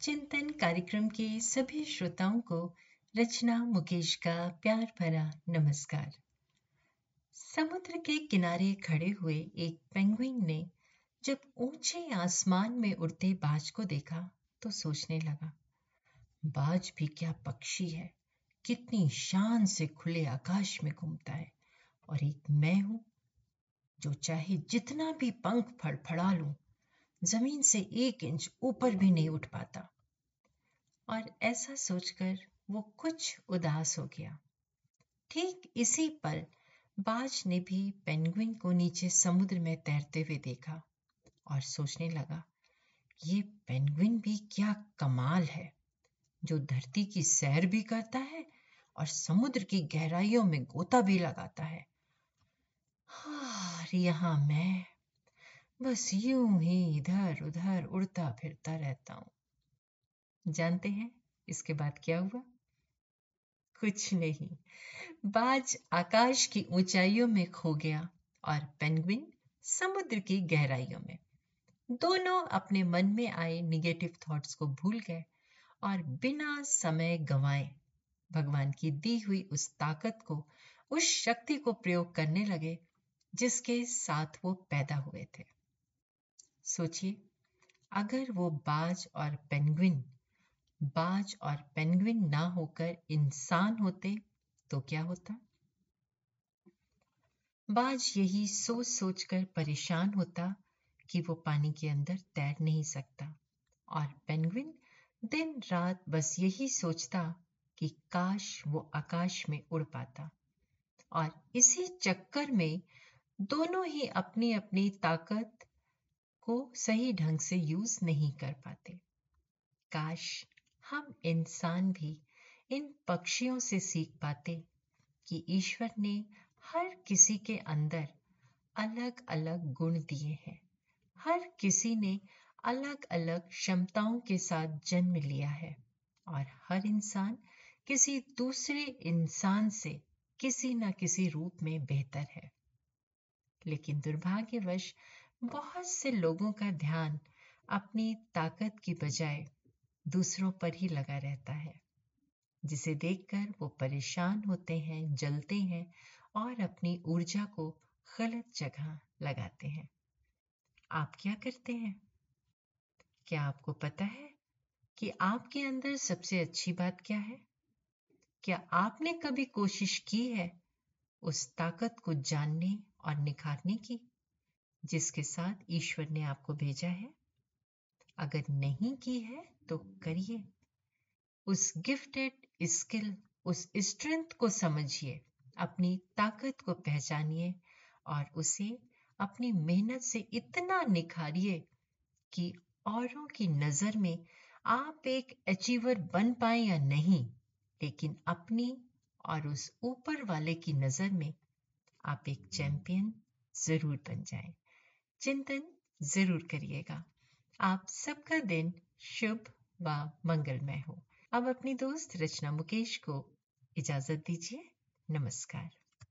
चिंतन कार्यक्रम के सभी श्रोताओं को रचना मुकेश का प्यार भरा नमस्कार। समुद्र के किनारे खड़े हुए एक पेंगुइन ने जब ऊँचे आसमान में उड़ते बाज को देखा तो सोचने लगा, बाज भी क्या पक्षी है, कितनी शान से खुले आकाश में घूमता है और एक मैं हूँ जो चाहे जितना भी पंख फड़फड़ा लूँ ज़मीन से एक इंच ऊपर भी नहीं उठ पाता। और ऐसा सोचकर वो कुछ उदास हो गया। ठीक इसी पल बाज ने भी पेंगुइन को नीचे समुद्र में तैरते हुए देखा और सोचने लगा, ये पेंगुइन भी क्या कमाल है, जो धरती की सैर भी करता है और समुद्र की गहराइयों में गोता भी लगाता है। और यहाँ मैं बस यूँ ही इधर उधर उड़ता फिरता रहता हूँ। जानते हैं इसके बाद क्या हुआ? कुछ नहीं। बाज आकाश की ऊंचाइयों में खो गया और पेंगुइन समुद्र की गहराइयों में। दोनों अपने मन में आए निगेटिव थॉट्स को भूल गए और बिना समय गंवाए भगवान की दी हुई उस ताकत को, उस शक्ति को प्रयोग करने लगे, जिसके साथ वो पैदा हुए थे। सोचिए, अगर वो बाज और पेंगुइन, बाज और पेंगुइन ना होकर इंसान होते तो क्या होता? बाज यही सोच सोचकर परेशान होता कि वो पानी के अंदर तैर नहीं सकता और पेंगुइन दिन रात बस यही सोचता कि काश वो आकाश में उड़ पाता। और इसी चक्कर में दोनों ही अपनी अपनी ताकत को सही ढंग से यूज़ नहीं कर पाते। काश हम इंसान भी इन पक्षियों से सीख पाते कि ईश्वर ने हर किसी के अंदर अलग अलग गुण दिए हैं। हर किसी ने अलग अलग क्षमताओं के साथ जन्म लिया है और हर इंसान किसी दूसरे इंसान से किसी न किसी रूप में बेहतर है। लेकिन दुर्भाग्यवश बहुत से लोगों का ध्यान अपनी ताकत की बजाय दूसरों पर ही लगा रहता है, जिसे देखकर वो परेशान होते हैं, जलते हैं और अपनी ऊर्जा को गलत जगह लगाते हैं। आप क्या करते हैं? क्या आपको पता है कि आपके अंदर सबसे अच्छी बात क्या है? क्या आपने कभी कोशिश की है उस ताकत को जानने और निखारने की? जिसके साथ ईश्वर ने आपको भेजा है अगर नहीं की है तो करिए उस गिफ्टेड स्किल उस स्ट्रेंथ को समझिए, अपनी ताकत को पहचानिए और उसे अपनी मेहनत से इतना निखारिए कि औरों की नज़र में आप एक अचीवर बन पाए या नहीं, लेकिन अपनी और उस ऊपर वाले की नज़र में आप एक चैंपियन ज़रूर बन जाएँ। चिंतन ज़रूर करिएगा। आप सबका दिन शुभ व मंगलमय हो। अब अपनी दोस्त रचना मुकेश को इजाज़त दीजिए। नमस्कार।